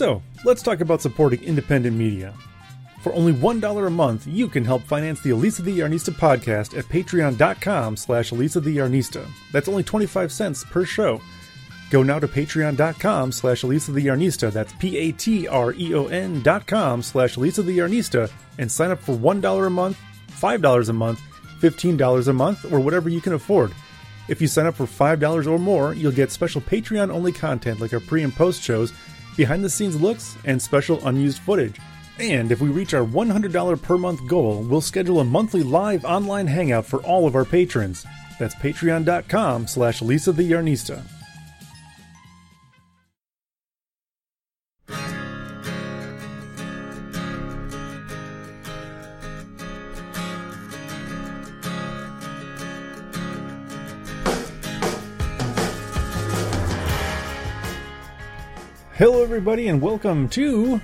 So, let's talk about supporting independent media. For only $1 a month, you can help finance the Elisa the Yarnista podcast at patreon.com slash Elisa the Yarnista. That's only 25 cents per show. Go now to patreon.com slash Elisa the Yarnista, that's P-A-T-R-E-O-N dot com slash Elisa the Yarnista, and sign up for $1 a month, $5 a month, $15 a month, or whatever you can afford. If you sign up for $5 or more, you'll get special Patreon only content like our pre and post shows, behind the scenes looks, and special unused footage. And if we reach our $100 per month goal, we'll schedule a monthly live online hangout for all of our patrons. That's patreon.com slash Lisa the Yarnista. Hello, everybody, and welcome to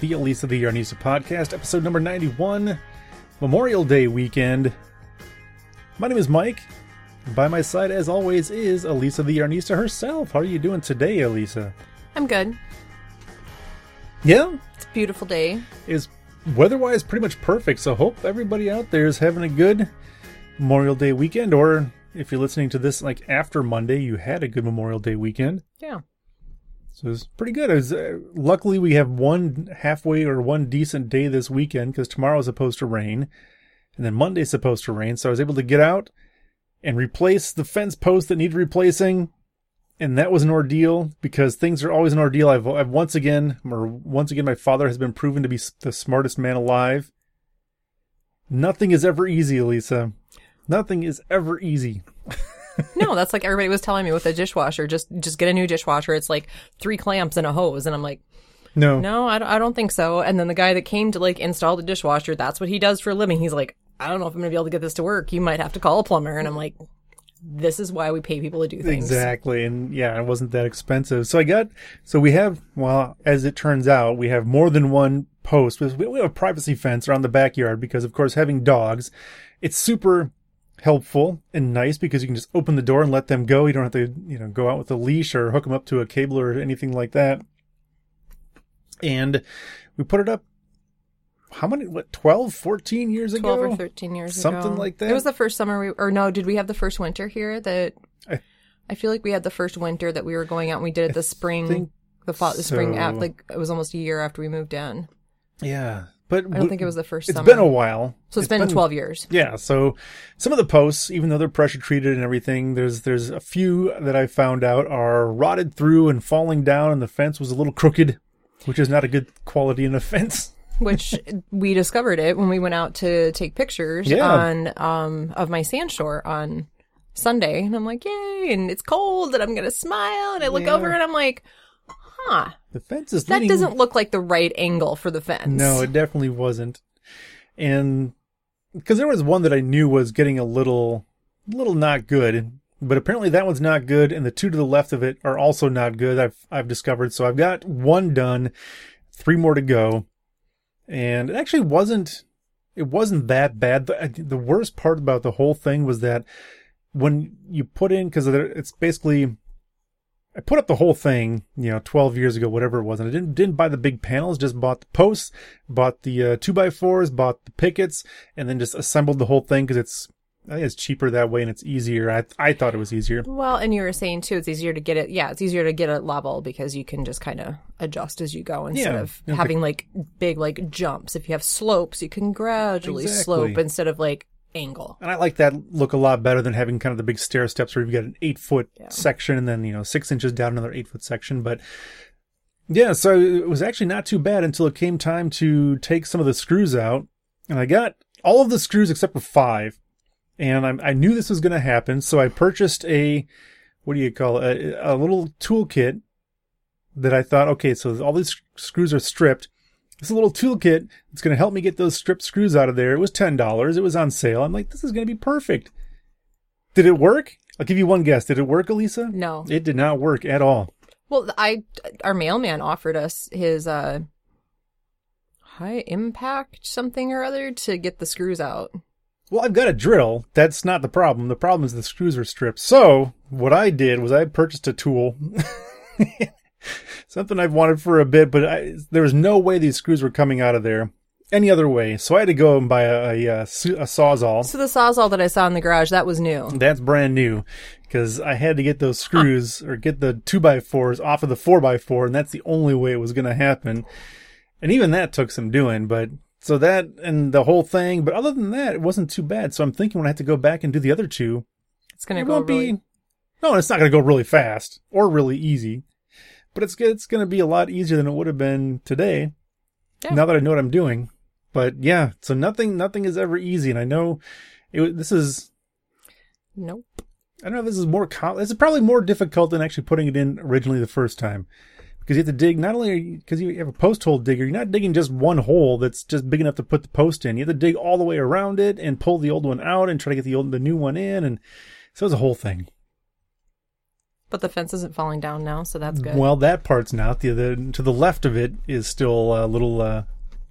the Elisa the Yarnista podcast, episode number 91, Memorial Day weekend. My name is Mike. By my side, as always, is Elisa the Yarnista herself. How are you doing today, Elisa? I'm good. Yeah, It's a beautiful day. is weather-wise pretty much perfect. So hope everybody out there is having a good Memorial Day weekend, or if you're listening to this like after Monday, you had a good Memorial Day weekend. Yeah. So was pretty good. It was, uh, luckily, we have one halfway or one decent day this weekend because tomorrow is supposed to rain, and then Monday's supposed to rain. So I was able to get out and replace the fence post that needed replacing, and that was an ordeal because things are always an ordeal. I've, I've once again, or once again, my father has been proven to be the smartest man alive. Nothing is ever easy, Lisa. Nothing is ever easy. No, that's like everybody was telling me with a dishwasher. Just just get a new dishwasher. It's like three clamps and a hose, and I'm like, No, no, I don't, I don't think so. And then the guy that came to like install the dishwasher, that's what he does for a living. He's like, I don't know if I'm gonna be able to get this to work. You might have to call a plumber. And I'm like, this is why we pay people to do things. Exactly. And yeah, it wasn't that expensive. So I got, so we have, well, as it turns out, we have more than one post. We have a privacy fence around the backyard because, of course, having dogs, it's super helpful and nice because you can just open the door and let them go. You don't have to, you know, go out with a leash or hook them up to a cable or anything like that. And we put it up, how many, what, 12, 14 years ago? 12 or 13 years Something ago. Something like that? It was the first summer we, or no, did we have the first winter here that, I- I feel like we had the first winter that we were going out and we did it the spring, the fall, the spring, so. like it was almost a year after we moved in. Yeah. But I don't think it was the first It's summer. been a while. So it's been 12 years. Yeah, so some of the posts, even though they're pressure treated and everything, there's there's a few that I found out are rotted through and falling down, and the fence was a little crooked, which is not a good quality in a fence. which we discovered it when we went out to take pictures Yeah. on um of my Sandshore on Sunday and I'm like yay and it's cold and I'm gonna smile and I look Yeah. over and I'm like huh The fence is that doesn't look like the right angle for the fence No, it definitely wasn't. And because there was one that I knew was getting a little, little not good, but apparently that one's not good, and the two to the left of it are also not good. I've I've discovered. So I've got one done, three more to go, and it actually wasn't. It wasn't that bad. The, the worst part about the whole thing was that when you put in because it's basically I put up the whole thing, you know, 12 years ago, whatever it was, and I didn't didn't buy the big panels, just bought the posts, bought the uh, two by fours, bought the pickets, and then just assembled the whole thing because it's I think it's cheaper that way and it's easier. I I thought it was easier. well and you were saying too it's easier to get it yeah it's easier to get it level because you can just kind of adjust as you go instead Yeah. of having like big like jumps if you have slopes you can gradually Exactly. slope instead of like angle And I like that look a lot better than having kind of the big stair steps where you've got an eight foot section and then, you know, six inches down another eight foot section. But yeah, so it was actually not too bad until it came time to take some of the screws out. And I got all of the screws except for five. And I, I knew this was going to happen. So I purchased a, what do you call it? A, a little toolkit that I thought, okay, so all these screws are stripped. It's a little toolkit. It's going to help me get those stripped screws out of there. It was $10. It was on sale. I'm like, this is going to be perfect. Did it work? I'll give you one guess. Did it work, Elisa? no It did not work at all. Well, I our mailman offered us his uh high impact something or other to get the screws out. Well, I've got a drill. That's not the problem. The problem is the screws are stripped. So what I did was I purchased a tool something I've wanted for a bit, but I, there was no way these screws were coming out of there any other way. So I had to go and buy a, a, uh, a, a sawzall. So the sawzall that I saw in the garage, that was new. That's brand new because I had to get those screws or get the two by fours off of the four by four, and that's the only way it was going to happen. And even that took some doing, but so that and the whole thing. But other than that, it wasn't too bad. So I'm thinking when I have to go back and do the other two, It's going it to go won't really. be. No, it's not going to go really fast or really easy, but it's it's going to be a lot easier than it would have been today. Yeah. Now that I know what I'm doing, but yeah, so nothing nothing is ever easy, and I know it, this is Nope. I don't know this is more com- this is probably more difficult than actually putting it in originally the first time because you have to dig not only because you have a post hole digger, you're not digging just one hole that's just big enough to put the post in. You have to dig all the way around it and pull the old one out and try to get the old the new one in, and so it's a whole thing. But the fence isn't falling down now, so that's good. Well, that part's not. The, the to the left of it is still a little uh,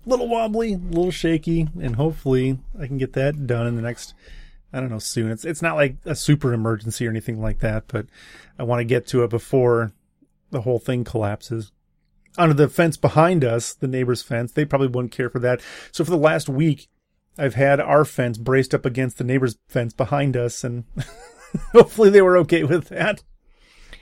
little wobbly, a little shaky, and hopefully I can get that done in the next. I don't know soon. It's it's not like a super emergency or anything like that, but I want to get to it before the whole thing collapses. Under the fence behind us, the neighbor's fence, they probably wouldn't care for that. So for the last week, I've had our fence braced up against the neighbor's fence behind us, and hopefully they were okay with that.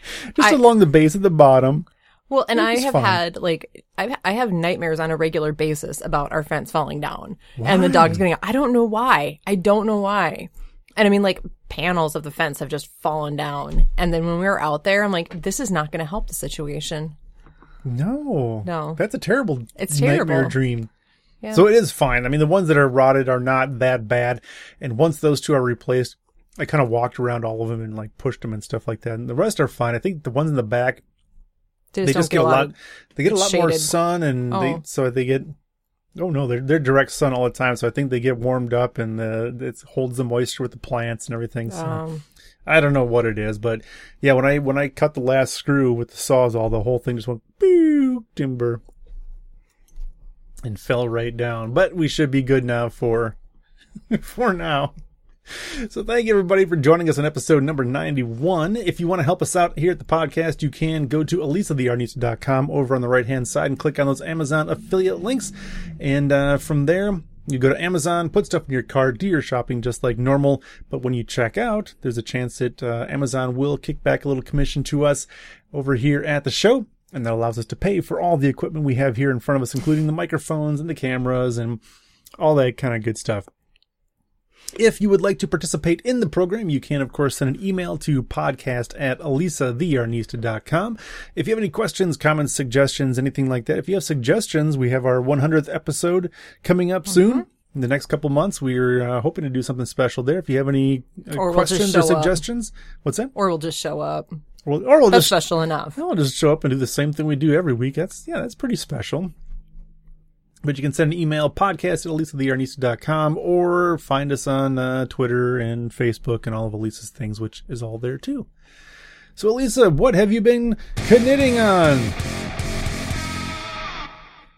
Just I- along the base at the bottom. Well, and I have fine. had like I I have nightmares on a regular basis about our fence falling down and the Why? dog's getting. I don't know why. I don't know why. And I mean, like panels of the fence have just fallen down. And then when we were out there, I'm like, this is not going to help the situation. No. No. That's a terrible It's nightmare terrible. dream. Yeah. So it is fine. I mean, the ones that are rotted are not that bad. And once those two are replaced, I kind of walked around all of them and like pushed them and stuff like that. And the rest are fine. I think the ones in the back, They they just, just get a get lot, they get a lot more sun and they, Oh. so they get, oh no, they're, they're direct sun all the time. So I think they get warmed up and the, it holds the moisture with the plants and everything. So Um, I don't know what it is, but yeah, when I, when I cut the last screw with the sawzall, the whole thing just went, pew, timber and fell right down. But we should be good now for, for now. So thank you everybody for joining us on episode number 91. If you want to help us out here at the podcast, you can go to elisatheyarnista.com over on the right hand side and click on those Amazon affiliate links. And uh, from there, you go to Amazon, put stuff in your cart, do your shopping just like normal. But when you check out, there's a chance that uh, Amazon will kick back a little commission to us over here at the show. And that allows us to pay for all the equipment we have here in front of us, including the microphones and the cameras and all that kind of good stuff. If you would like to participate in the program, you can, of course, send an email to podcast at elisatheyarnista.com. If you have any questions, comments, suggestions, anything like that, if you have suggestions, we have our 100th episode coming up soon. In the next couple months, we're uh, hoping to do something special there. If you have any uh, Or we'll questions or show up. suggestions, what's that? or we'll just show up. Or, or we'll That's just special enough. I'll just show up and do the same thing we do every week. That's yeah, that's pretty special. But you can send an email podcast at elisatheyarnista.com or find us on uh, Twitter and Facebook and all of Elisa's things, which is all there too. So Elisa, what have you been knitting on?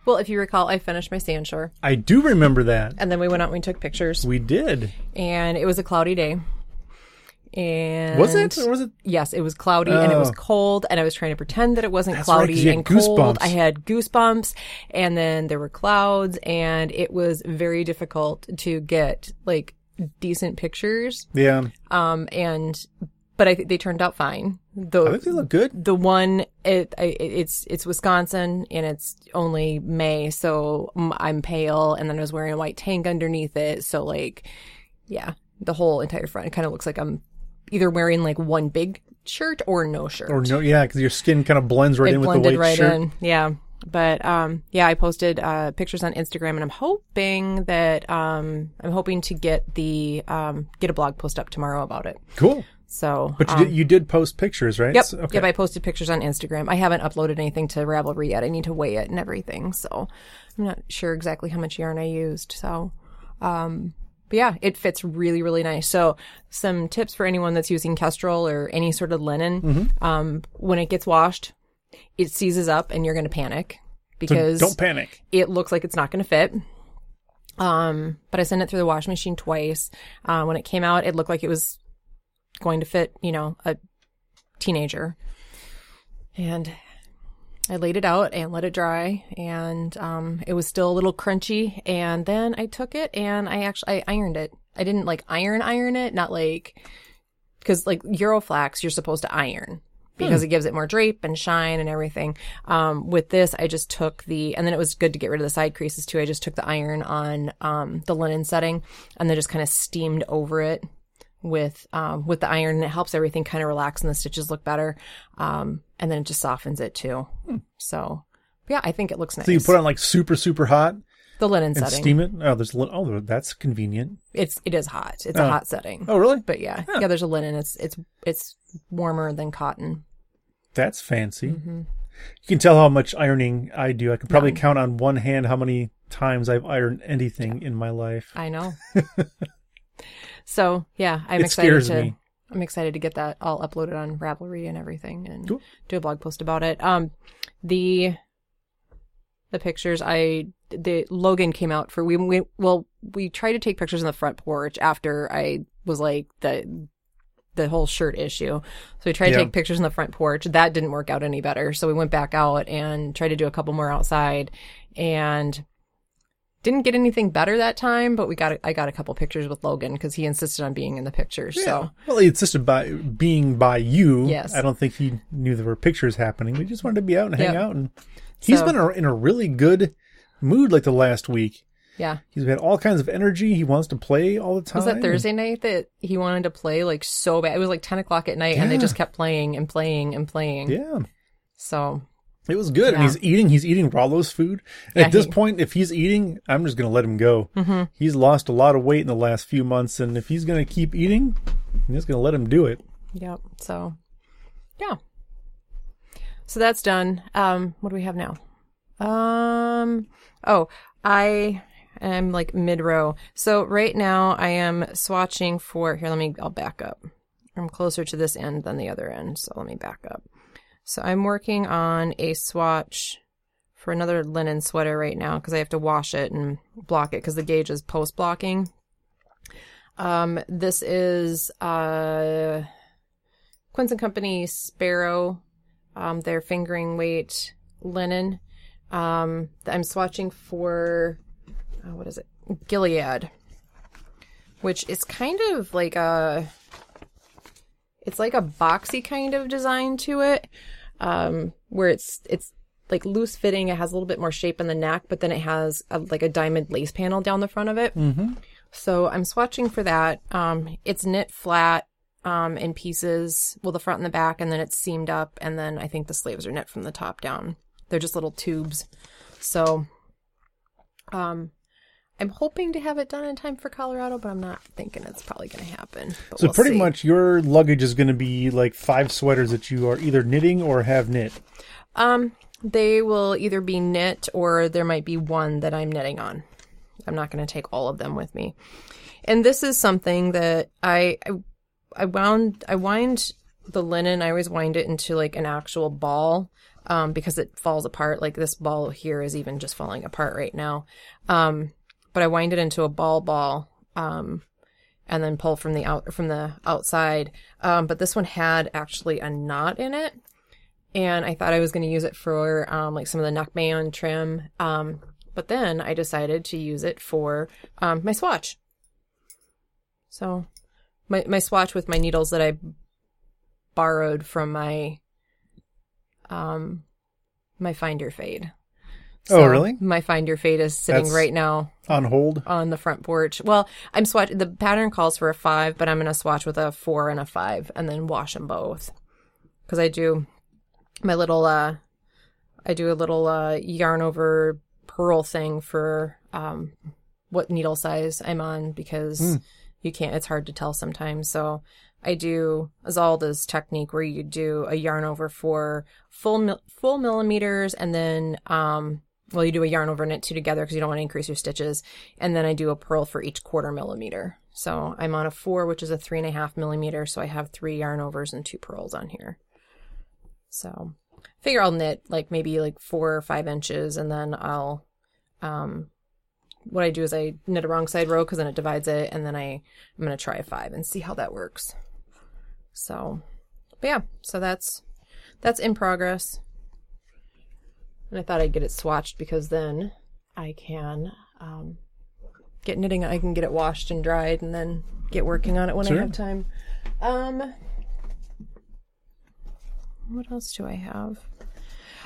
Well, if you recall, I finished my Sandshore, I do remember that. and then we went out and we took pictures, We did. and it was a cloudy day. And Was it? Or was it? Yes, it was cloudy and it was Oh. cold, and I was trying to pretend that it wasn't That's right, cloudy had and cold. goosebumps. I had goosebumps, and then there were clouds, and it was very difficult to get like decent pictures. Yeah. Um, and but I think they turned out fine. The I think they look good. the one it, I, it it's it's Wisconsin and it's only May, so I'm pale, and then I was wearing a white tank underneath it, so like, yeah, the whole entire front kind of looks like I'm either wearing like one big shirt or no shirt. Or no, yeah, because your skin kind of blends right it in with the white right shirt. in, yeah. But um, yeah, I posted uh, pictures on Instagram, and I'm hoping that um, I'm hoping to get the um, get a blog post up tomorrow about it. Cool. So, But you, um, did, you did post pictures, right? Yep. So- okay. Yep. I posted pictures on Instagram. I haven't uploaded anything to Ravelry yet. I need to weigh it and everything. So I'm not sure exactly how much yarn I used. So, um, but yeah, it fits really, really nice. So some tips for anyone that's using Kestrel or any sort of linen. Mm-hmm. Um, when it gets washed, it seizes up and you're going to panic So because don't panic. it looks like it's not going to fit. Um, but I sent it through the washing machine twice. Uh, when it came out, it looked like it was going to fit, you know, a teenager. And I laid it out and let it dry, and um, it was still a little crunchy. And then I took it and I actually I ironed it. I didn't like iron iron it, not like because like Euroflax you're supposed to iron because it gives it more drape and shine and everything. Um, with this, I just took the and then it was good to get rid of the side creases too. I just took the iron on um, the linen setting and then just kind of steamed over it with um, with the iron and it helps everything kind of relax and the stitches look better um, and then it just softens it too so yeah i think it looks nice So you put on like super super hot the linen and setting steam it. Oh, there's li- oh that's convenient. it's it is hot it's Oh. a hot setting Oh, really? but yeah yeah there's a linen it's it's it's warmer than cotton That's fancy. Mm-hmm. You can tell how much ironing I do. I can probably count on one hand how many times I've ironed anything in my life. i know so yeah i'm It excited to me. i'm excited to get that all uploaded on ravelry and everything and Cool. do a blog post about it. Um the the pictures i the logan came out for we, we well we tried to take pictures in the front porch after i was like the the whole shirt issue. So we tried to take pictures in the front porch. That didn't work out any better. So we went back out and tried to do a couple more outside and didn't get anything better that time but we got a, i got a couple pictures with logan because he insisted on being in the pictures so Well, he insisted by being by you. Yes. I don't think he knew there were pictures happening. He just wanted to be out and hang Yep. out. And he's So- been a- in a really good mood like the last week. yeah He's had all kinds of energy. He wants to play all the time. Was that Thursday night that he wanted to play like so bad? It was like ten o'clock at night, and they just kept playing and playing and playing. Yeah. So It was good. And he's eating, he's eating Rollo's food. Yeah, at this he- point, if he's eating, I'm just going to let him go. Mm-hmm. He's lost a lot of weight in the last few months. And if he's going to keep eating, I'm just going to let him do it. yep. So yeah. So that's done. Um, what do we have now? Um. Oh, I am like mid row. So right now I am swatching for. Here, let me. I'll back up. I'm closer to this end than the other end, so let me back up. So I'm working on a swatch for another linen sweater right now because I have to wash it and block it because the gauge is post blocking. Um, this is uh, Quince and Company Sparrow, um, their fingering weight linen. Um, I'm swatching for uh, what is it? Gilead, which is kind of like a it's like a boxy kind of design to it um where it's it's like loose fitting. It has a little bit more shape in the neck but then it has a, like a diamond lace panel down the front of it. Mm-hmm. so i'm swatching for that. Um it's knit flat um in pieces. Well the front and the back and then it's seamed up and then i think the sleeves are knit from the top down. They're just little tubes. So um I'm hoping to have it done in time for Colorado, but I'm not thinking it's probably going to happen. But So we'll pretty see. much your luggage is going to be like five sweaters that you are either knitting or have knit. Um, they will either be knit or there might be one that I'm knitting on. I'm not going to take all of them with me. And this is something that I, I I wound I wind the linen. I always wind it into like an actual ball um, because it falls apart. Like this ball here is even just falling apart right now. Um, but I wind it into a ball ball. Um, and then pull from the out from the outside. Um, but this one had actually a knot in it and I thought I was going to use it for um, like some of the neckband trim. Um, but then I decided to use it for um, my swatch. So my my swatch with my needles that I borrowed from my um my Find Your Fade. Oh, really? My Find Your Fade is sitting That's- right now On hold. on the front porch. Well, I'm swatch. The pattern calls for a five, but I'm gonna swatch with a four and a five, and then wash them both. Because I do my little, uh, I do a little uh, yarn over purl thing for um, what needle size I'm on because you can't. It's hard to tell sometimes. So I do Azalda's technique where you do a yarn over for full full millimeters, and then um, well, you do a yarn over and knit two together because you don't want to increase your stitches, and then I do a purl for each quarter millimeter. So I'm on a four, which is a three and a half millimeter. So I have three yarn overs and two purls on here. So figure I'll knit like maybe like four or five inches, and then I'll um what I do is I knit a wrong side row because then it divides it, and then I I'm gonna try a five and see how that works. So, but yeah, so that's that's in progress. And I thought I'd get it swatched because then I can um, get knitting. I can get it washed and dried and then get working on it when Sure. I have time. Um, what else do I have?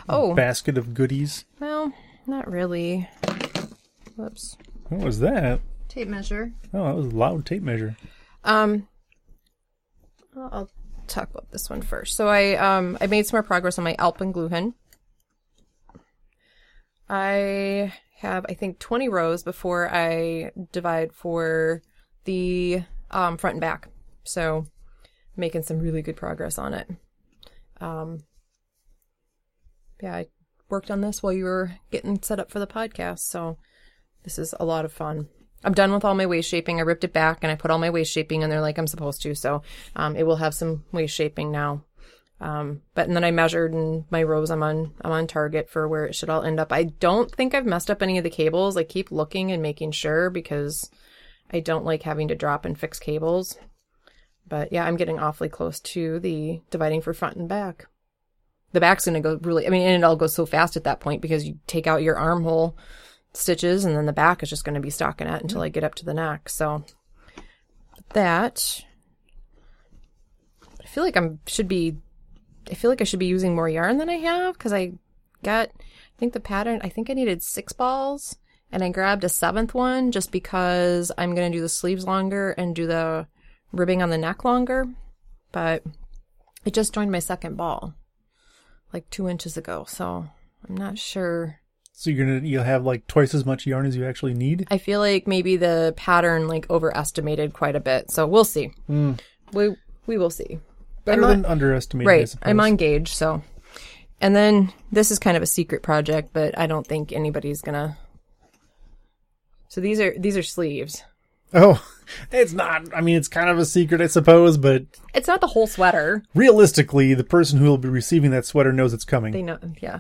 Oh, Basket of goodies. well, not really. Whoops. What was that? Tape measure. Oh, that was a loud tape measure. Um, I'll talk about this one first. So I um I made some more progress on my Alpengluhen. I have I think 20 rows before I divide for the um front and back. So making some really good progress on it. Um yeah, I worked on this while you were getting set up for the podcast, so this is a lot of fun. I'm done with all my waist shaping. I ripped it back and I put all my waist shaping in there like I'm supposed to. So um, it will have some waist shaping now. Um, but and then I measured and my rows I'm on I'm on target for where it should all end up. I don't think I've messed up any of the cables. I keep looking and making sure because I don't like having to drop and fix cables. But yeah, I'm getting awfully close to the dividing for front and back. The back's gonna go really I mean and it all goes so fast at that point because you take out your armhole stitches and then the back is just to be stockinette until I get up to the neck. So that I feel like I'm should be I feel like I should be using more yarn than I have because I got I think the pattern I think I needed six balls and I grabbed a seventh one just because I'm going to do the sleeves longer and do the ribbing on the neck longer. But I just joined my second ball like two inches ago, so I'm not sure. So you're gonna you'll have like twice as much yarn as you actually need. I feel like maybe the pattern like overestimated quite a bit. So we'll see. Hmm. We we will see. Better I'm than underestimated. Right. I'm on gauge, so and then this is kind of a secret project, but I don't think anybody's gonna So these are these are sleeves. Oh, it's not. I mean, it's kind of a secret, I suppose, but It's not the whole sweater. realistically, the person who will be receiving that sweater knows it's coming. They know yeah.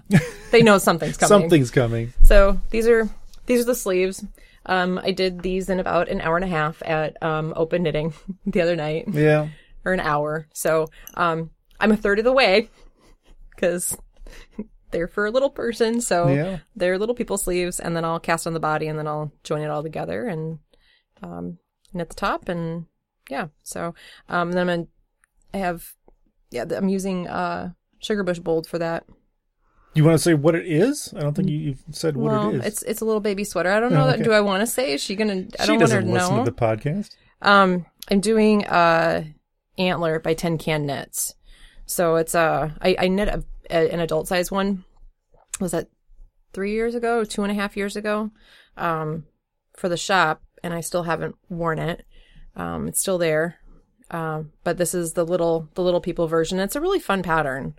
they know something's coming. Something's coming. So these are these are the sleeves. Um, I did these in about an hour and a half at um, open knitting the other night. Yeah. Or an hour. So um, I'm a third of the way because they're for a little person. So Yeah. they're little people sleeves, and then I'll cast on the body, and then I'll join it all together and um, knit the top, and yeah. So um, then I'm gonna, I have yeah I'm using uh, sugar bush bold for that. You want to say what it is? I don't think you, you've said what well, it is. it's it's a little baby sweater. I don't know Oh, that. okay. Do I want to say? Is she gonna? I she don't want her to listen know. to the podcast. Um, I'm doing uh antler by Tin Can Knits. So it's uh I, I knit a, a, an adult size one. Was that three years ago, two and a half years ago? Um, for the shop, and I still haven't worn it. Um, it's still there. Um, but this is the little the little people version. It's a really fun pattern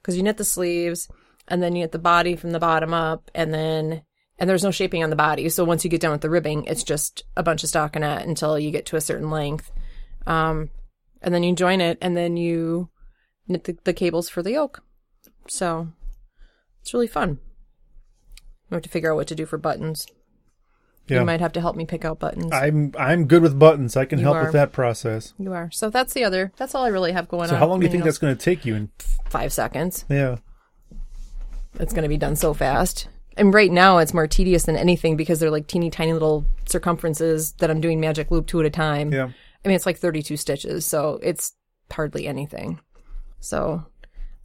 because you knit the sleeves and then you knit the body from the bottom up, and then and there's no shaping on the body. So once you get done with the ribbing, it's just a bunch of stockinette until you get to a certain length. Um, and then you join it, and then you knit the, the cables for the yoke. So it's really fun. I have to figure out what to do for buttons. Yeah. You might have to help me pick out buttons. I'm I'm good with buttons. I can You help are. with that process. you are. So that's the other. That's all I really have going So on. So how long do you think Anything that's going to take you? In? Five seconds. yeah, It's going to be done so fast. And right now, it's more tedious than anything because they're like teeny tiny little circumferences that I'm doing magic loop two at a time. yeah. I mean, it's like 32 stitches, so it's hardly anything. So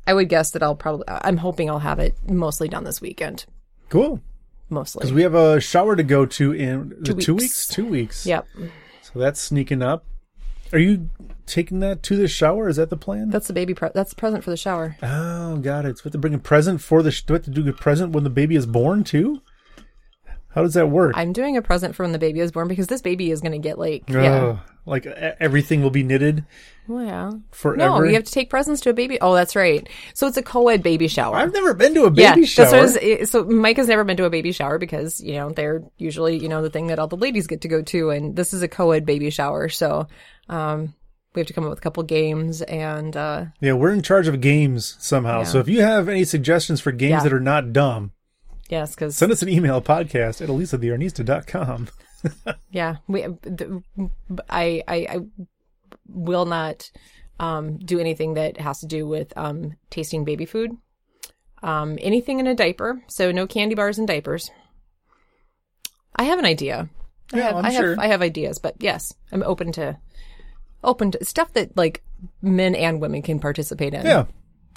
I would guess that I'll probably, I'm hoping I'll have it mostly done this weekend. Cool. Mostly. Because we have a shower to go to in Two it two weeks. weeks. Two weeks. Yep. So that's sneaking up. Are you taking that to the shower? Is that the plan? That's the baby, pre- that's the present for the shower. oh, got it. So we have to bring a present for the. Sh- do we have to do a present when the baby is born too? How does that work? I'm doing a present for when the baby is born because this baby is going to get like, yeah. Like everything will be knitted Well, yeah. forever. No, you have to take presents to a baby. Oh, that's right. So it's a co-ed baby shower. I've never been to a yeah, baby shower. that's was- so Mike has never been to a baby shower because you know they're usually you know the thing that all the ladies get to go to, and this is a co-ed baby shower, so um, we have to come up with a couple games and uh, Yeah, we're in charge of games somehow. So if you have any suggestions for games Yeah. that are not dumb, yes, because send us an email podcast at elisatheyarnista.com. yeah, we I I I will not um, do anything that has to do with um, tasting baby food. Um, anything in a diaper, so no candy bars and diapers. I have an idea. I Yeah, have, I'm I have, sure. I have ideas, but yes, I'm open to open to stuff that like men and women can participate in. Yeah.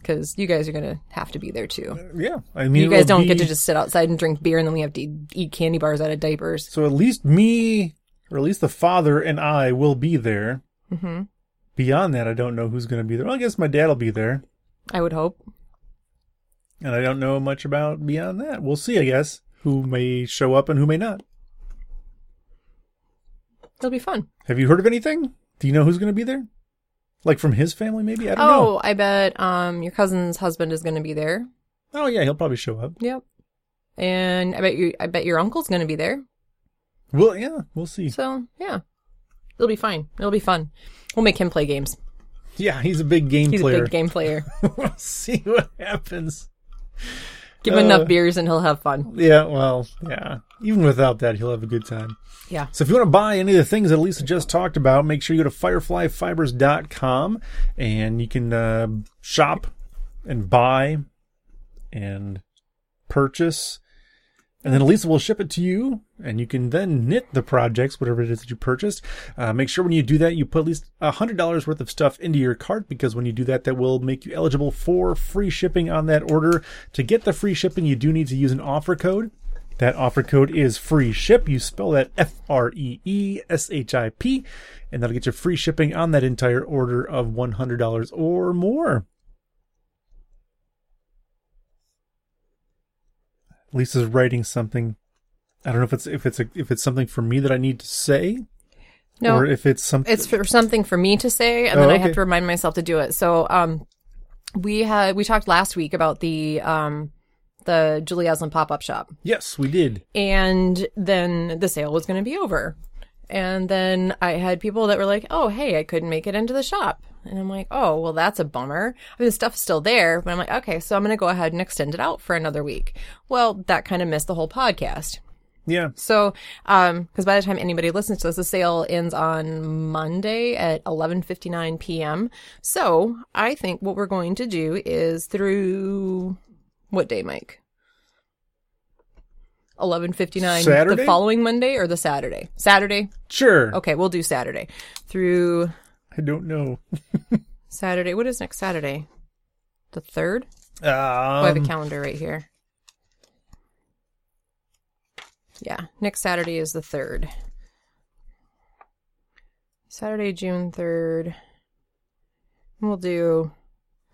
Because you guys are gonna have to be there too. Yeah. I mean, You guys don't get to just sit outside and drink beer, and then we have to eat candy bars out of diapers. So at least me, or at least the father and I will be there. hmm Beyond that, I don't know who's going to be there. Well, I guess my dad will be there. I would hope. And I don't know much about beyond that. We'll see, I guess, who may show up and who may not. It'll be fun. Have you heard of anything? Do you know who's going to be there? Like from his family, maybe? I don't Oh, know. I bet um your cousin's husband is going to be there. Oh, yeah, he'll probably show up. Yep. And I bet you I bet your uncle's going to be there. Well, yeah, we'll see. So, yeah. It'll be fine. It'll be fun. We'll make him play games. Yeah, he's a big game He's player. a big game player. we'll see what happens. Give him Uh, enough beers and he'll have fun. Yeah, well, yeah. Even without that, he'll have a good time. Yeah. So if you want to buy any of the things that Lisa just talked about, make sure you go to fireflyfibers.com and you can uh, shop and buy and purchase. And then Elisa will ship it to you, and you can then knit the projects, whatever it is that you purchased. Uh, make sure when you do that, you put at least $100 worth of stuff into your cart, because when you do that, that will make you eligible for free shipping on that order. To get the free shipping, you do need to use an offer code. That offer code is free ship. You spell that F R E E S H I P, and that'll get you free shipping on that entire order of $100 or more. Lisa's writing something. I don't know if it's if it's a, if it's something for me that I need to say, No, or if it's something. it's for something for me to say and Oh, then I okay. have to remind myself to do it. So, um we had we talked last week about the um the Julie Asselin pop-up shop. yes, we did. and then the sale was going to be over. And then I had people that were like, "Oh, hey, I couldn't make it into the shop." And I'm like, "Oh, well, that's a bummer. I mean, the stuff's still there, but I'm like, okay, so I'm going to go ahead and extend it out for another week." Well, that kind of missed the whole podcast. Yeah, So, um, because by the time anybody listens to this, the sale ends on Monday at 11:59 p.m. So, I think what we're going to do is through what day, Mike? 11:59 Saturday? the following Monday or the Saturday? Saturday. sure. Okay, we'll do Saturday. Through I don't know. Saturday. What is next Saturday? The 3rd? Um, Oh, I have a calendar right here. Yeah, next Saturday is the 3rd. Saturday, June 3rd. We'll do,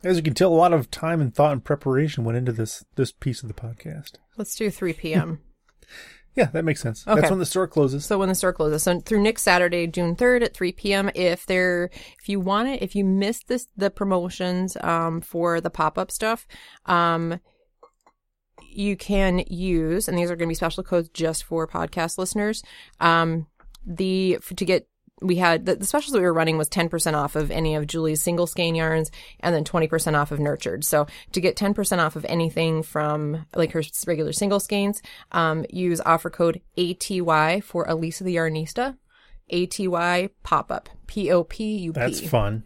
as you can tell, a lot of time and thought and preparation went into this this piece of the podcast. let's do 3 p.m. Yeah, that makes sense. Okay. That's when the store closes. so when the store closes. So through next Saturday, June 3rd at 3 p.m. If there, if you want it, if you missed this, the promotions, um, for the pop-up stuff, um, you can use, and these are going to be special codes just for podcast listeners. Um, the for, to get we had the, the specials that we were running was 10% off of any of Julie's single skein yarns and then 20% off of nurtured. So to get 10% off of anything from like her regular single skeins, um, use offer code ATY for Elisa the Yarnista. ATY pop up. P O P U P. That's fun.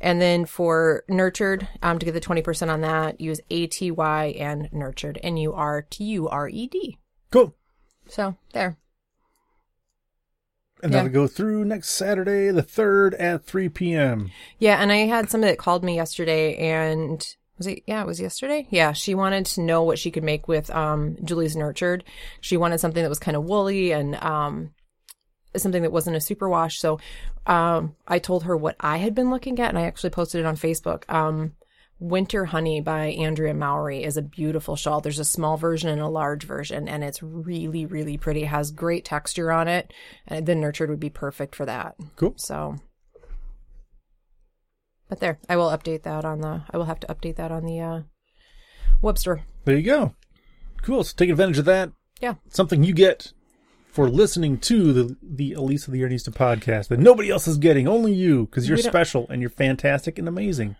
And then for nurtured, um, to get the 20% on that, use ATY and nurtured. N U R T U R E D. Cool. So there. And Yeah. that'll go through next Saturday, the third at three p.m. Yeah, and I had somebody that called me yesterday and was it yeah, it was yesterday? Yeah, she wanted to know what she could make with um Julie's nurtured. She wanted something that was kind of woolly and um something that wasn't a superwash. So um I told her what I had been looking at and I actually posted it on Facebook. Winter Honey by Andrea Mowry is a beautiful shawl. There's a small version and a large version, and it's really, really pretty. It has great texture on it, and the nurtured would be perfect for that. Cool. So, but there, I will update that on the. I will have to update that on the uh, web store. There you go. Cool. So take advantage of that. Yeah, Something you get for listening to the the Elisa the Yarnista podcast that nobody else is getting, only you, because you're special and you're fantastic and amazing.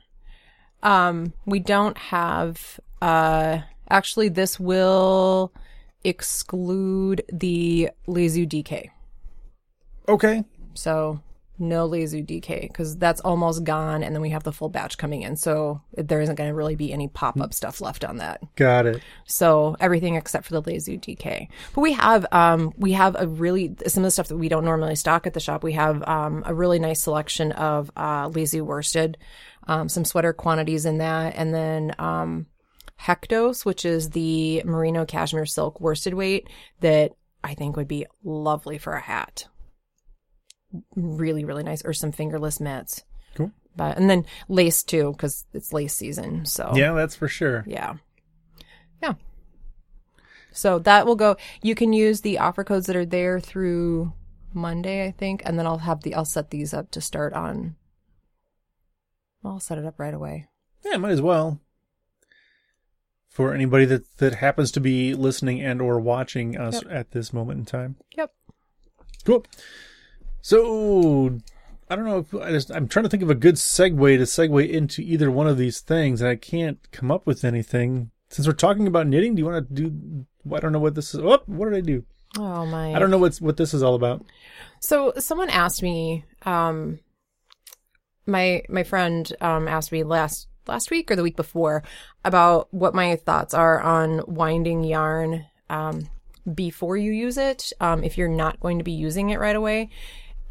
Um, we don't have. Uh, actually, this will exclude the Leizu DK. Okay. So no Leizu DK because that's almost gone, and then we have the full batch coming in, so there isn't going to really be any pop up stuff left on that. Got it. So everything except for the Leizu DK. But we have um we have a really some of the stuff that we don't normally stock at the shop. We have um a really nice selection of uh Leizu worsted, um some sweater quantities in that, and then um Hektos, which is the merino cashmere silk worsted weight that I think would be lovely for a hat. Really, really nice, or some fingerless mitts. Cool. But and then lace too, because it's lace season. So Yeah, that's for sure. yeah. Yeah. So that will go. You can use the offer codes that are there through Monday, I think, and then I'll have the I'll set these up to start on. I'll set it up right away. Yeah, might as well. For anybody that that happens to be listening and or watching us Yep. at this moment in time. Yep. Cool. So I don't know if I just I'm trying to think of a good segue to segue into either one of these things, and I can't come up with anything. Since we're talking about knitting, do you want to do? I don't know what this is. Oh, what did I do? Oh my! I don't know what's what this is all about. So someone asked me, um, my my friend um, asked me last last week or the week before about what my thoughts are on winding yarn um, before you use it, um, if you're not going to be using it right away.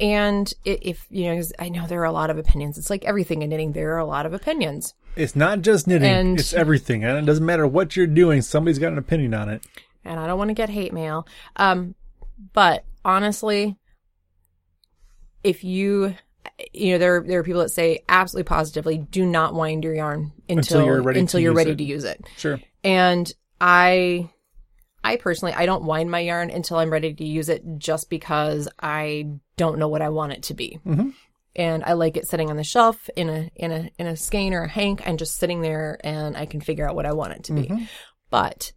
And if you know, 'cause I know there are a lot of opinions. It's like everything in knitting. There are a lot of opinions. It's not just knitting; And- it's everything, and it doesn't matter what you're doing. Somebody's got an opinion on it. and I don't want to get hate mail. Um, but honestly, if you, you know, there there are people that say absolutely positively, do not wind your yarn until Until you're ready until to you're use ready it. to use it. Sure. And I, I personally, I don't wind my yarn until I'm ready to use it, just because I don't know what I want it to be. Mhm. And I like it sitting on the shelf in a in a in a skein or a hank, and just sitting there, and I can figure out what I want it to be. Mhm. But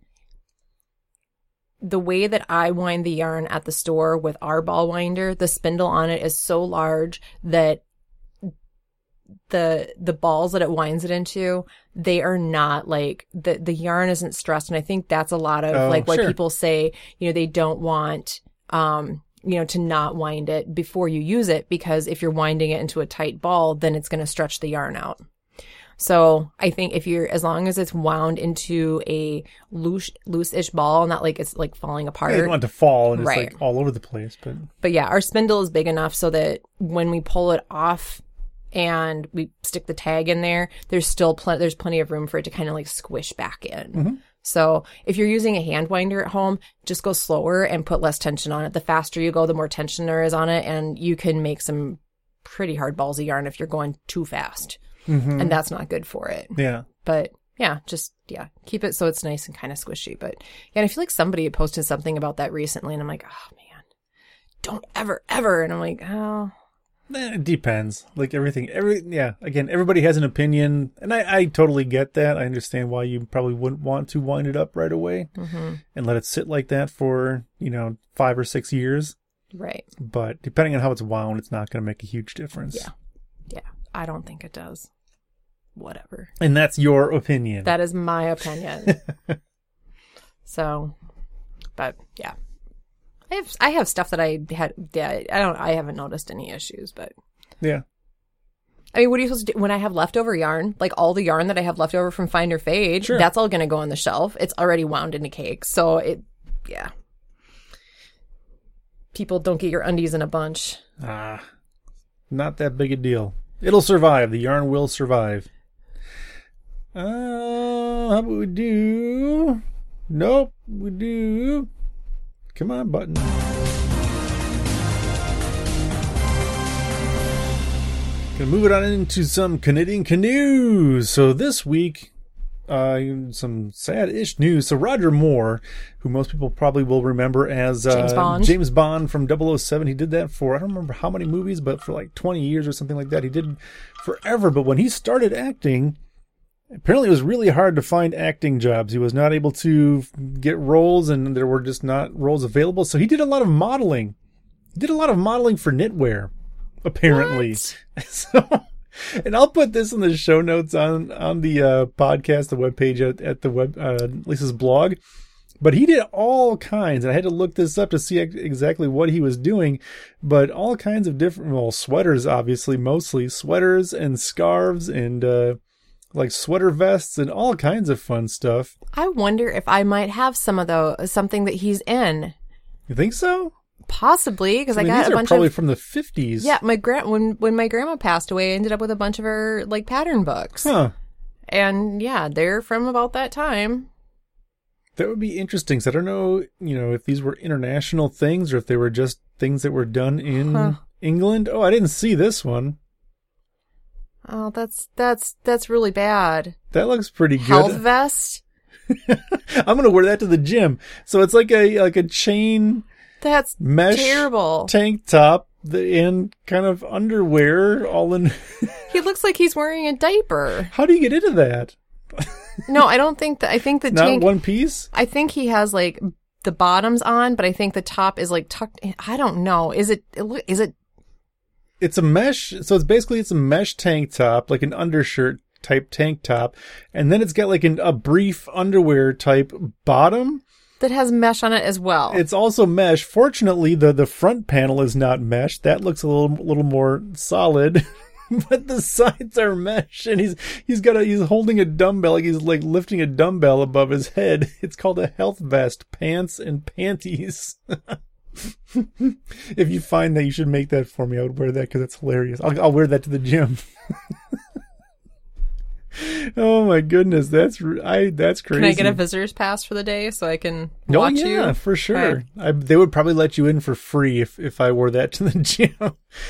the way that I wind the yarn at the store with our ball winder, the spindle on it is so large that the the balls that it winds it into, they are not like the the yarn isn't stressed, and I think that's a lot of Oh, like what sure. people say. You know, they don't want um you know to not wind it before you use it because if you're winding it into a tight ball, then it's going to stretch the yarn out. So I think if you're, as long as it's wound into a loose, loose-ish ball, not like it's like falling apart. Yeah, you don't want it to fall and it's like all over the place, but But yeah, our spindle is big enough so that when we pull it off and we stick the tag in there, there's still pl- there's plenty of room for it to kind of like squish back in. Mm-hmm. So if you're using a hand winder at home, just go slower and put less tension on it. The faster you go, the more tension there is on it, and you can make some pretty hard balls of yarn if you're going too fast, Mhm. and that's not good for it. yeah. But yeah, just yeah, keep it so it's nice and kind of squishy. But yeah, and I feel like somebody had posted something about that recently, and I'm like, oh man, don't ever ever. And I'm like, oh, Eh, It depends. Like everything, every yeah. Again, everybody has an opinion, and I, I totally get that. I understand why you probably wouldn't want to wind it up right away hmm and let it sit like that for you know five or six years. right, But depending on how it's wound, it's not going to make a huge difference. Yeah. I don't think it does. Whatever. And that's your opinion. That is my opinion. so, but yeah. I have I have stuff that I had yeah I don't I haven't noticed any issues but yeah. I mean, what are you supposed to do when I have leftover yarn? Like all the yarn that I have left over from Find Your Fade, Sure. that's all going to go on the shelf. It's already wound into cakes, So it, yeah. People don't get your undies in a bunch. Ah, not that big a deal. It'll survive. The yarn will survive. Uh, how about we do? Nope, we do. Come on, button. Gonna move it on into some Canadian canoes. So this week, uh, some sad-ish news. So Roger Moore, who most people probably will remember as uh, James Bond. James Bond from 007, he did that for I don't remember how many movies, but for like 20 years or something like that. He did forever. But when he started acting, apparently it was really hard to find acting jobs. He was not able to get roles, and there were just not roles available. So he did a lot of modeling. He did a lot of modeling for knitwear, apparently. So, and I'll put this in the show notes on on the uh, podcast, the webpage at, at the web uh, Lisa's blog. But he did all kinds, and I had to look this up to see exactly what he was doing. But all kinds of different, well, sweaters, obviously, mostly sweaters and scarves and uh, like sweater vests and all kinds of fun stuff. I wonder if I might have some of those, something that he's in. You think so? Possibly, because I, I mean, got these a are bunch probably of. from the 50s. Yeah, my grand when when my grandma passed away, I ended up with a bunch of her like pattern books, Huh. and yeah, they're from about that time. That would be interesting. So I don't know, you know, if these were international things or if they were just things that were done in Huh. England. Oh, I didn't see this one. Oh, that's that's that's really bad. That looks pretty good. Health vest. I'm gonna wear that to the gym. So it's like a like a chain That's mesh terrible. tank top the and kind of underwear all in. He looks like he's wearing a diaper. How do you get into that? No, I don't think that. I think the Not tank. one piece. I think he has like the bottoms on, but I think the top is like tucked. In. I don't know. Is it? it it? It's a mesh. So it's basically it's a mesh tank top, like an undershirt type tank top, and then it's got like an, a brief underwear type bottom. That has mesh on it as well. It's also mesh. Fortunately, the the front panel is not mesh. That looks a little little more solid. but the sides are mesh, and he's he's got a he's holding a dumbbell, like he's like lifting a dumbbell above his head. It's called a health vest, pants and panties. if you find that, you should make that for me. I would wear that because it's hilarious. I'll I'll wear that to the gym. Oh my goodness, that's I that's crazy. Can I get a visitor's pass for the day so I can Oh watch yeah, you? for sure. I, they would probably let you in for free if if I wore that to the gym.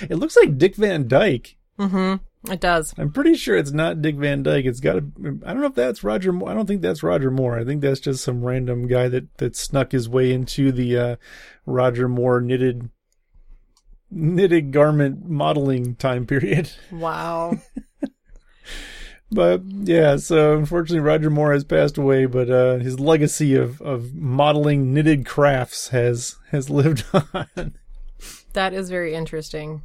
It looks like Dick Van Dyke. It does. I'm pretty sure it's not Dick Van Dyke. It's got to. I don't know if that's Roger. Moore. I don't think that's Roger Moore. I think that's just some random guy that that snuck his way into the uh, Roger Moore knitted knitted garment modeling time period. Wow. But yeah, so unfortunately Roger Moore has passed away, but uh, his legacy of, of modeling knitted crafts has has lived on. that is very interesting.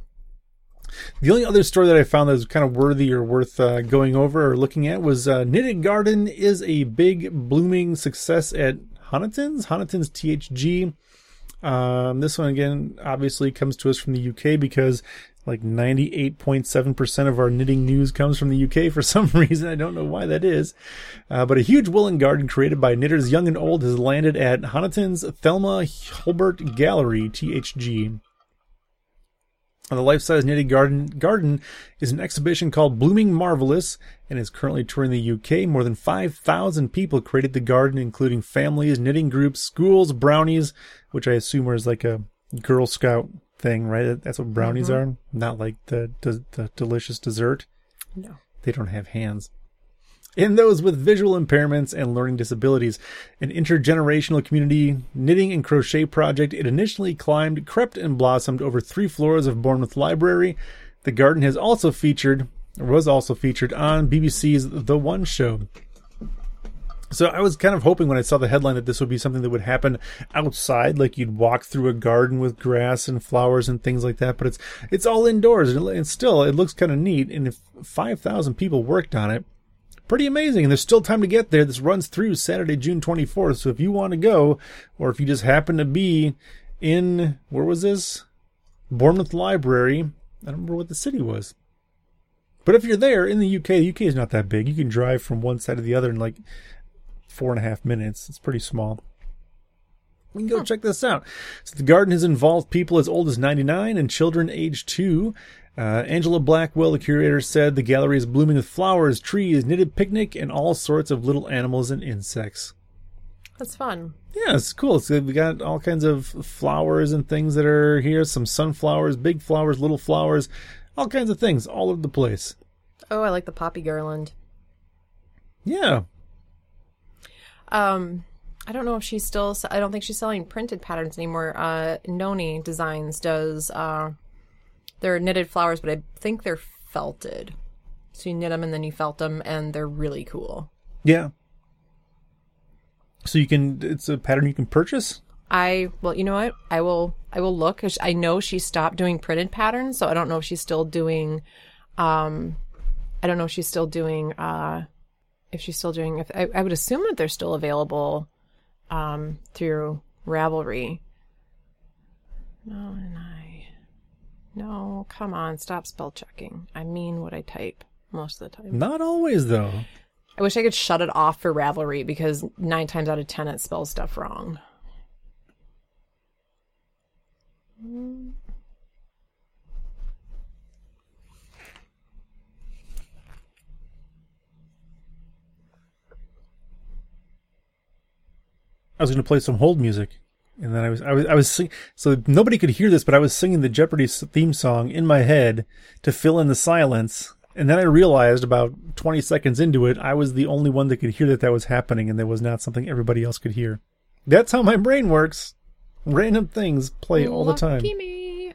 The only other story that I found that was kind of worthy or worth uh, going over or looking at was uh, Knitted Garden is a big blooming success at Honiton's, Honiton's THG. Um, this one again obviously comes to us from the UK because like 98.7% of our knitting news comes from the UK for some reason. I don't know why that is. Uh, but a huge woolen garden created by knitters young and old has landed at Honiton's Thelma Hulbert Gallery, THG. And the life-size knitted garden garden is an exhibition called Blooming Marvelous and is currently touring the UK. More than 5,000 people created the garden, including families, knitting groups, schools, brownies, which I assume is like a Girl Scout thing, right? That's what brownies mm-hmm. are, not like the, the the delicious dessert. No. They don't have hands. In those with visual impairments and learning disabilities, an intergenerational community knitting and crochet project, it initially climbed, crept, and blossomed over three floors of Bournemouth Library. The garden has also featured, or was also featured on BBC's The One Show. So I was kind of hoping when I saw the headline that this would be something that would happen outside, like you'd walk through a garden with grass and flowers and things like that. But it's it's all indoors, and, it, and still it looks kind of neat. And if five thousand people worked on it, pretty amazing. And there's still time to get there. This runs through Saturday, June 24th. So if you want to go, or if you just happen to be in where was this Bournemouth Library, I don't remember what the city was. But if you're there in the UK, the UK is not that big. You can drive from one side to the other in like four and a half minutes. It's pretty small. You can go check this out. So the garden has involved people as old as 99 and children aged 2. Uh, Angela Blackwell, the curator, said the gallery is blooming with flowers, trees, knitted picnic, and all sorts of little animals and insects. That's fun. Yeah, it's cool. So we got all kinds of flowers and things that are here. Some sunflowers, big flowers, little flowers, all kinds of things all over the place. Oh, I like the poppy garland. Yeah, Um, I don't know if she's still. I don't think she's selling printed patterns anymore. Uh, Noni Designs does. Uh, they're knitted flowers, but I think they're felted. So you knit them and then you felt them, and they're really cool. yeah. So you can. It's a pattern you can purchase. I well, you know what? I will. I will look. I know she stopped doing printed patterns, so I don't know if she's still doing. Um, I don't know if she's still doing. Uh, if she's still doing. If I, I would assume that they're still available um, through Ravelry. No, and I. No, come on, stop spell checking. I mean what I type most of the time. Not always, though. I wish I could shut it off for Ravelry because nine times out of ten it spells stuff wrong. I was going to play some hold music, and then I was I was I was sing- so nobody could hear this, but I was singing the Jeopardy theme song in my head to fill in the silence. And then I realized about 20 seconds into it, I was the only one that could hear that that was happening, and that was not something everybody else could hear. That's how my brain works. Random things play all the time. Me.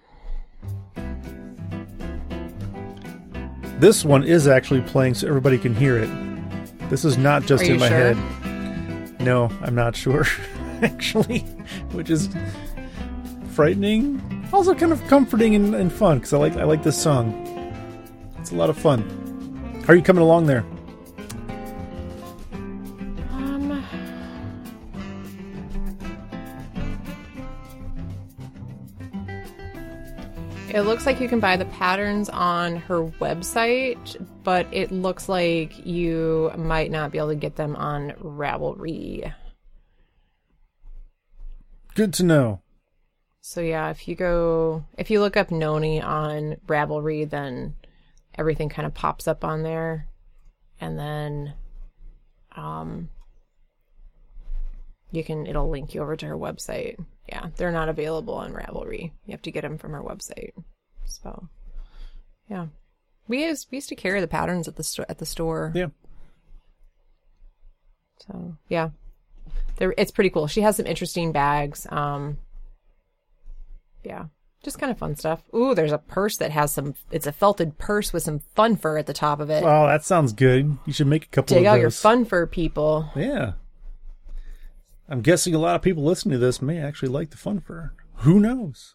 This one is actually playing so everybody can hear it. This is not just Are in my sure? head. No, I'm not sure, actually, which is frightening. Also, kind of comforting and, and fun because I like I like this song. It's a lot of fun. How are you coming along there? It looks like you can buy the patterns on her website, but it looks like you might not be able to get them on Ravelry. Good to know. So yeah, if you go, if you look up Noni on Ravelry, then everything kind of pops up on there, and then, um, you can it'll link you over to her website. Yeah, they're not available on Ravelry. You have to get them from her website. So, yeah, we used we used to carry the patterns at the sto- at the store. Yeah. So yeah, they're, it's pretty cool. She has some interesting bags. Um, yeah, just kind of fun stuff. Ooh, there's a purse that has some. It's a felted purse with some fun fur at the top of it. Oh, that sounds good. You should make a couple Dig of out those. your fun fur, people. Yeah. I'm guessing a lot of people listening to this may actually like the fun fur. Who knows?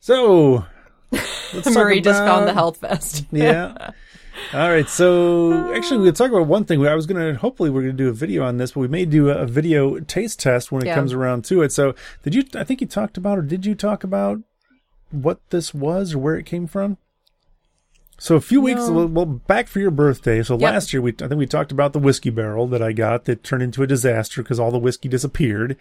So, let's talk Marie just found the health vest. yeah. All right. So actually, we'll talk about one thing. I was going to, hopefully, we're going to do a video on this, but we may do a, a video taste test when it Yeah. comes around to it. So, did you, I think you talked about, or did you talk about what this was or where it came from? So a few weeks, No. well, well, back for your birthday. So Yep. last year, we I think we talked about the whiskey barrel that I got that turned into a disaster because all the whiskey disappeared.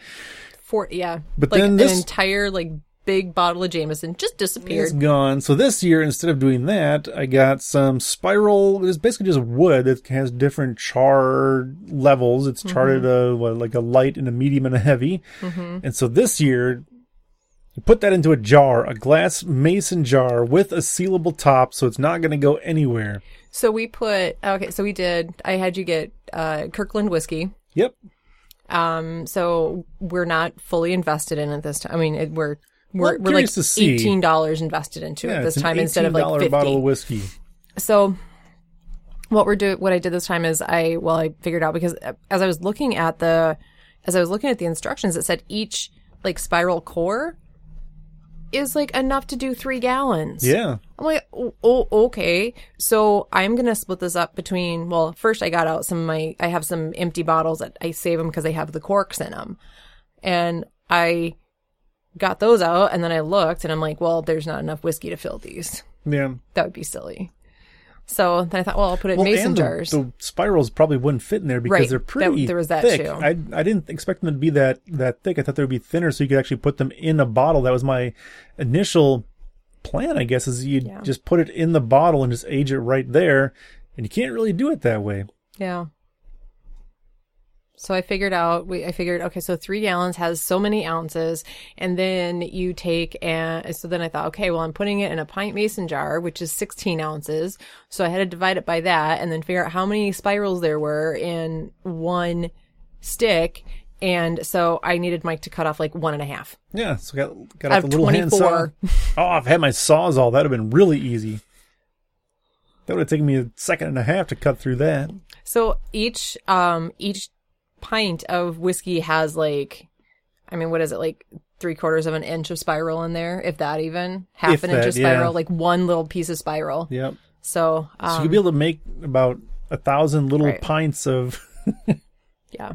For yeah, But like then an this- entire like big bottle of Jameson just It's disappeared. gone. So this year, instead of doing that, I got some spiral. It's basically just wood that has different char levels. It's charted mm-hmm. a what, like a light and a medium and a heavy. Mm-hmm. And so this year, put that into a jar, a glass mason jar with a sealable top, so it's not going to go anywhere. So we put okay. So we did. I had you get uh, Kirkland whiskey. Yep. Um, so we're not fully invested in it this time. I mean, it, we're we're, I'm we're like eighteen dollars invested into Yeah, it this time instead of like $18 fifty. bottle of whiskey. So what we're doing, what I did this time is I, well, I figured out because as I was looking at the, as I was looking at the instructions, it said each like spiral core is like enough to do three gallons. Yeah. I'm like, oh, oh, okay. So I'm gonna split this up between. Well, first I got out some of my. I have some empty bottles that I save them because they have the corks in them, and I got those out. And then I looked, and I'm like, well, there's not enough whiskey to fill these. Yeah. That would be silly. So then I thought, well, I'll put it in mason the, jars. the spirals probably wouldn't fit in there because Right. they're That- pretty there was that thick. too. I I didn't expect them to be that that thick. I thought they would be thinner, so you could actually put them in a bottle. That was my initial plan. I guess is you Yeah. just put it in the bottle and just age it right there, and you can't really do it that way. Yeah. So I figured out, we, I figured, okay, so three gallons has so many ounces. And then you take, and so then I thought, okay, well, I'm putting it in a pint mason jar, which is 16 ounces. So I had to divide it by that and then figure out how many spirals there were in one stick. And so I needed Mike to cut off like one and a half. Yeah, so got got out the little hand saw. Oh, I've had my sawzall, that'd have been really easy. That would have taken me a second and a half to cut through that. So each um each pint of whiskey has like I mean what is it like three quarters of an inch of spiral in there, if that even half If an inch of spiral, yeah. like one little piece of spiral. Yep. So So um, you'd be able to make about a thousand little right. pints of yeah.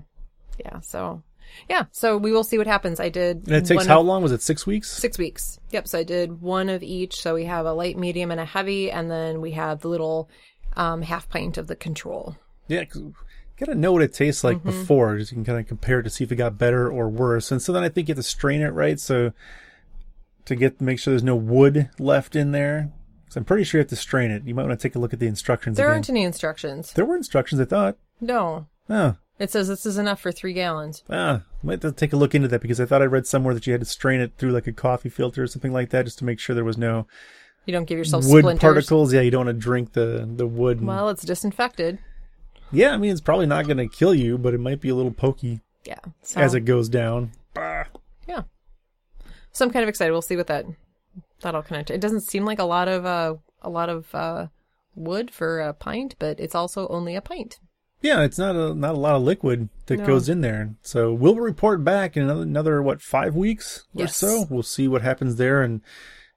Yeah. So, yeah. So we will see what happens. I did. And it takes how of- long? Was it six weeks? Six weeks. Yep. So I did one of each. So we have a light, medium, and a heavy, and then we have the little um, half pint of the control. Yeah, gotta know what it tastes like Mm-hmm. before, just you can kind of compare it to see if it got better or worse. And so then I think you have to strain it right, so to get make sure there's no wood left in there. So I'm pretty sure you have to strain it. You might want to take a look at the instructions There again. aren't any instructions. There were instructions, I thought. No. Oh, It says this is enough for three gallons. ah, might have to take a look into that because I thought I read somewhere that you had to strain it through like a coffee filter or something like that, just to make sure there was no You don't give yourself wood splinters. particles. Yeah, you don't want to drink the the wood. and- Well, it's disinfected. Yeah, I mean it's probably not going to kill you, but it might be a little pokey Yeah. So, as it goes down. Bah. yeah. So I'm kind of excited. We'll see what that that'll connect. It doesn't seem like a lot of uh a lot of uh wood for a pint, but it's also only a pint. Yeah, it's not a not a lot of liquid that No. goes in there. So we'll report back in another, another what five weeks or Yes. so. We'll see what happens there, and,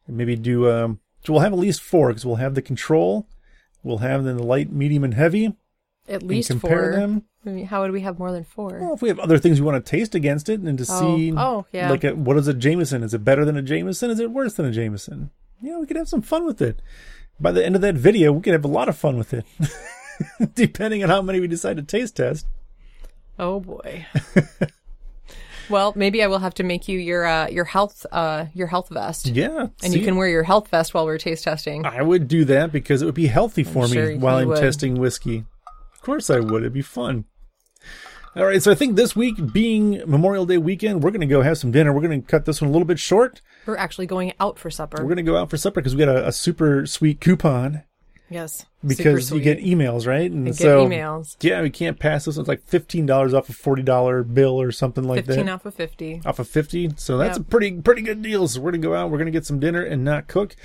and maybe do. Um, so we'll have at least four because we'll have the control, we'll have then the light, medium, and heavy. At least compare four. them. I mean, how would we have more than four? Well, if we have other things we want to taste against it, and to Oh. see, Oh, yeah. like at, what is a Jameson? Is it better than a Jameson? Is it worse than a Jameson? Yeah, we could have some fun with it. By the end of that video, we could have a lot of fun with it, depending on how many we decide to taste test. Oh boy. well, maybe I will have to make you your uh, your health uh, your health vest, Yeah, and see? you can wear your health vest while we're taste testing. I would do that because it would be healthy for sure me you while I'm would. testing whiskey. Of course I would. It'd be fun. All right, so I think this week being Memorial Day weekend, we're going to go have some dinner. We're going to cut this one a little bit short. We're actually going out for supper. We're going to go out for supper because we got a, a super sweet coupon yes, because you get emails, right? And get so emails. yeah, we can't pass this. It's like fifteen dollars off a forty dollar bill or something like fifteen that. off of fifty. Off of fifty, so that's Yep. a pretty pretty good deal. So we're gonna go out. We're gonna get some dinner and not cook.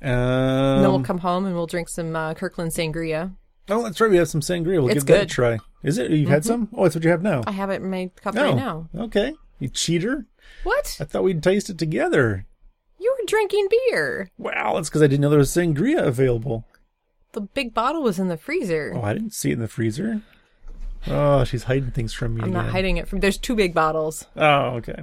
Um, And then we'll come home and we'll drink some uh, Kirkland sangria. Oh, that's right. We have some sangria. We'll It's give that a. Mm-hmm. try. Is it? You've had some? Oh, that's what you have now. I have it in my cup oh, right now. okay. You cheater. What? I thought we'd taste it together. You were drinking beer. Wow, that's because I didn't know there was sangria available. The big bottle was in the freezer. Oh, I didn't see it in the freezer. Oh, she's hiding things from me I'm again. not hiding it from. There's two big bottles. Oh, okay.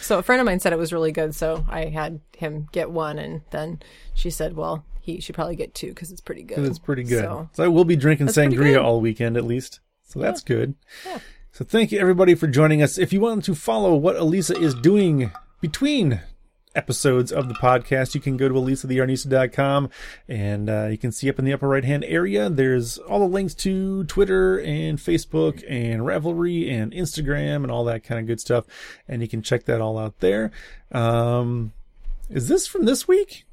So a friend of mine said it was really good, so I had him get one, and then she said, "Well, he should probably get two because it's pretty good." It's pretty good. So, So I will be drinking sangria all weekend at least. So that's good. Yeah. So thank you everybody for joining us. If you want to follow what Elisa is doing between episodes of the podcast, you can go to elisatheyarnista.com and uh, you can see up in the upper right hand area, there's all the links to Twitter and Facebook and Ravelry and Instagram and all that kind of good stuff. And you can check that all out there. Um, is this from this week?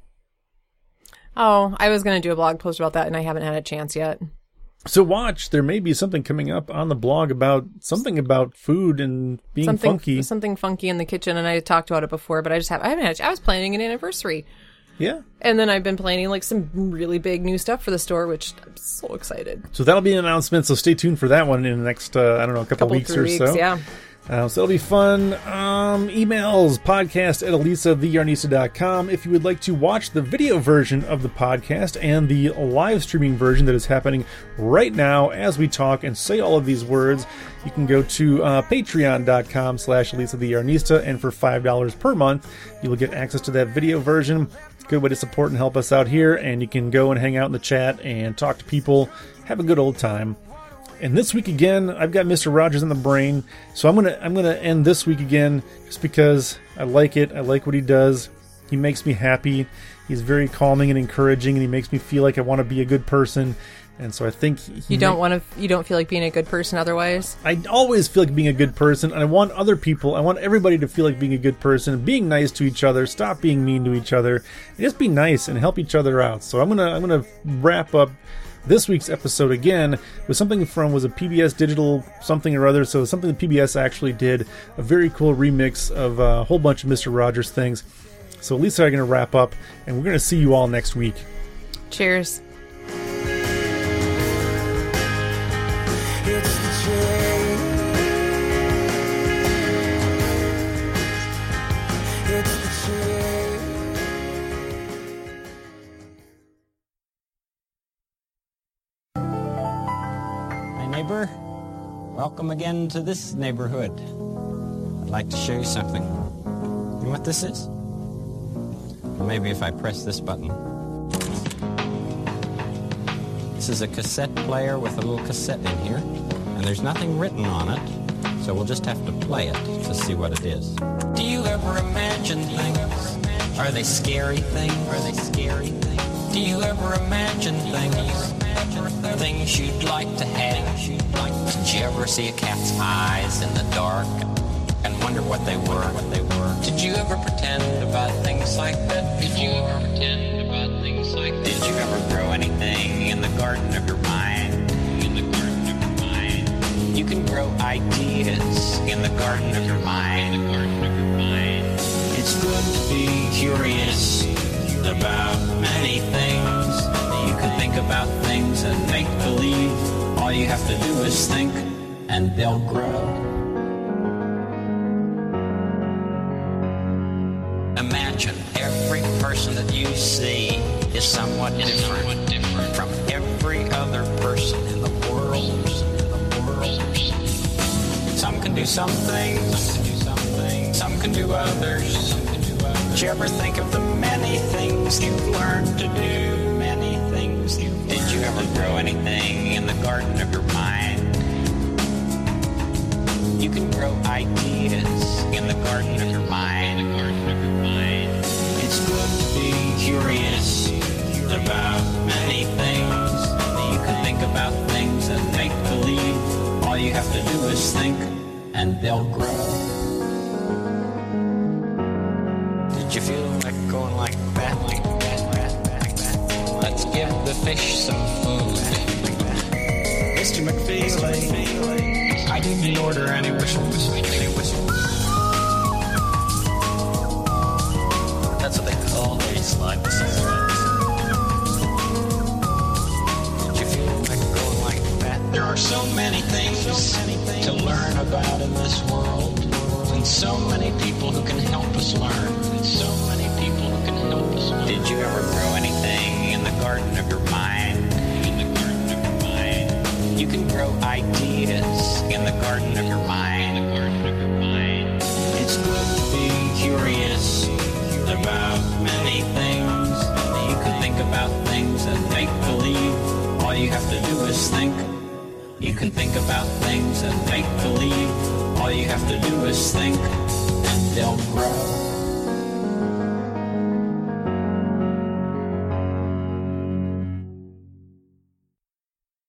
Oh, I was going to do a blog post about that, and I haven't had a chance yet. So watch, there may be something coming up on the blog about something about food and being Something funky. something funky in the kitchen, and I talked about it before, but I just have I haven't had. I was planning an anniversary, Yeah. and then I've been planning like some really big new stuff for the store, which I'm so excited. So that'll be an announcement. So stay tuned for that one in the next, uh, I don't know, a couple, Couple weeks or weeks, so. yeah. Uh, so it'll be fun. Um, emails, podcast at elisatheyarnista.com. If you would like to watch the video version of the podcast and the live streaming version that is happening right now as we talk and say all of these words, you can go to uh, patreon.com slash elisatheyarnista. And for $5 per month, you will get access to that video version. Good way to support and help us out here. And you can go and hang out in the chat and talk to people, have a good old time. And this week again, I've got Mr. Rogers in the brain, so I'm gonna I'm gonna end this week again just because I like it. I like what he does. He makes me happy. He's very calming and encouraging, and he makes me feel like I want to be a good person. And so I think he You don't want to. You don't feel like being a good person otherwise. I always feel like being a good person, and I want other people, I want everybody to feel like being a good person, being nice to each other, stop being mean to each other, and just be nice and help each other out. So I'm gonna I'm gonna wrap up this week's episode again was something from was a PBS digital something or other. So something that PBS actually did a very cool remix of a whole bunch of Mister Rogers things. So Lisa and I are gonna wrap up, and we're gonna see you all next week. Cheers. Welcome again to this neighborhood. I'd like to show you something. You know what this is? Maybe if I press this button. This is a cassette player with a little cassette in here, and there's nothing written on it, so we'll just have to play it to see what it is. Do you ever imagine things? Are they scary things? Are they scary things? Do you ever imagine things? Things you'd like to have? Did you ever see a cat's eyes in the dark and wonder what they were? What they were? Did you ever pretend about things like that? Did you ever pretend about things like that? Did you ever grow anything in the garden of your mind? In the garden of your mind. You can grow ideas in the garden of your mind. In the garden of your mind. It's good to be curious about many things. Think about things and make believe. All you have to do is think, and they'll grow. Imagine every person that you see is somewhat different, from every other person in the world. Some can do some things, some can do others. Did you ever think of the many things you've learned to do? You ever grow anything in the garden of your mind? You can grow ideas in the garden of your mind. In the garden of your mind. It's good to be curious about many things. You can think about things and make believe. All you have to do is think, and they'll grow. The fish some food. Mr. McFeely, I didn't order any whistles. Any whistles. That's what they call these slime cigarettes. Did you feel like going like that? There are so many things to learn about in this world, and so many people who can help us learn. And so many people who can help us learn. Did you ever grow anything in the garden of your mind? In the garden of your mind. You can grow ideas in the garden of your mind. In the garden of your mind. It's good to be curious about many things. You can think about things and make believe. All you have to do is think. You can think about things and make believe. All you have to do is think, and they'll grow.